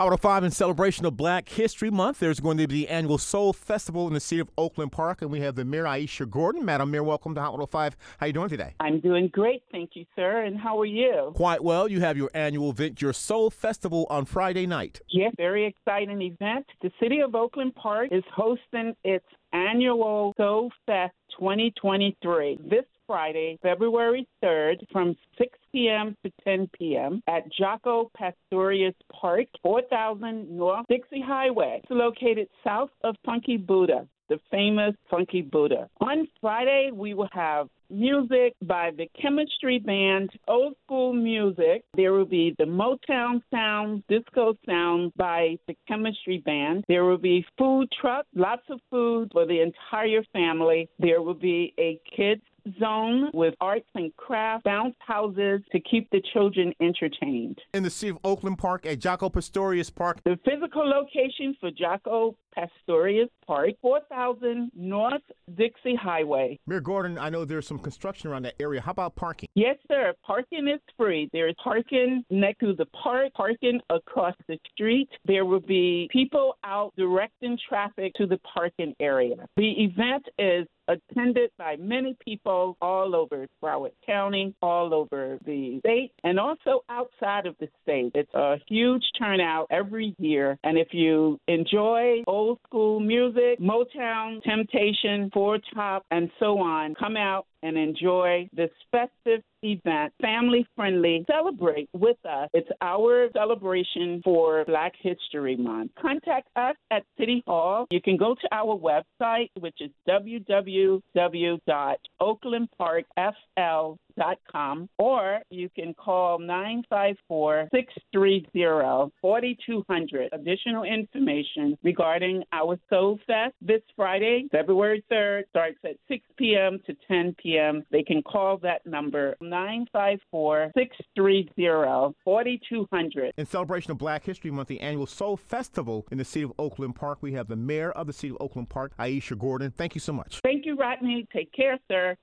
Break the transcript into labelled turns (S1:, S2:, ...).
S1: Hot 5 in celebration of Black History Month, there's going to be the annual Soul Festival in the city of Oakland Park, and we have the Mayor Aisha Gordon. Madam Mayor, welcome to Hot 5. How are you doing today?
S2: I'm doing great, thank you, sir. And how are you?
S1: Quite well. You have your annual event, your Soul Festival, on Friday night.
S2: Yes, very exciting event. The city of Oakland Park is hosting its annual Soul Fest 2023 this Friday, February 3rd, from 6 p.m. to 10 p.m. at Jaco Pastorius Park, 4000 North Dixie Highway. It's located south of Funky Buddha, the famous Funky Buddha. On Friday, we will have music by the Chemistry Band, old school music. There will be the Motown sounds, disco sounds by the Chemistry Band. There will be food truck, lots of food for the entire family. There will be a kids zone with arts and crafts, bounce houses to keep the children entertained.
S1: In the city of Oakland Park at Jaco Pastorius Park.
S2: The physical location for Jaco Pastorius Park, 4000 North Dixie Highway.
S1: Mayor Gordon, I know there's some construction around that area. How about parking?
S2: Yes, sir. Parking is free. There is parking next to the park, parking across the street. There will be people out directing traffic to the parking area. The event is attended by many people all over Broward County, all over the state, and also outside of the state. It's a huge turnout every year. And if you enjoy old school music, Motown, Temptation, Four Top, and so on, come out and enjoy this festive event, family friendly. Celebrate with us. It's our celebration for Black History Month. Contact us at City Hall. You can go to our website, which is www.oaklandparkfl.com com, or you can call 954 630 4200. Additional information regarding our Soul Fest this Friday, February 3rd, starts at 6 p.m. to 10 p.m. They can call that number 954 630 4200.
S1: In celebration of Black History Month, the annual Soul Festival in the city of Oakland Park, we have the mayor of the city of Oakland Park, Aisha Gordon. Thank you so much.
S2: Thank you, Rodney. Take care, sir.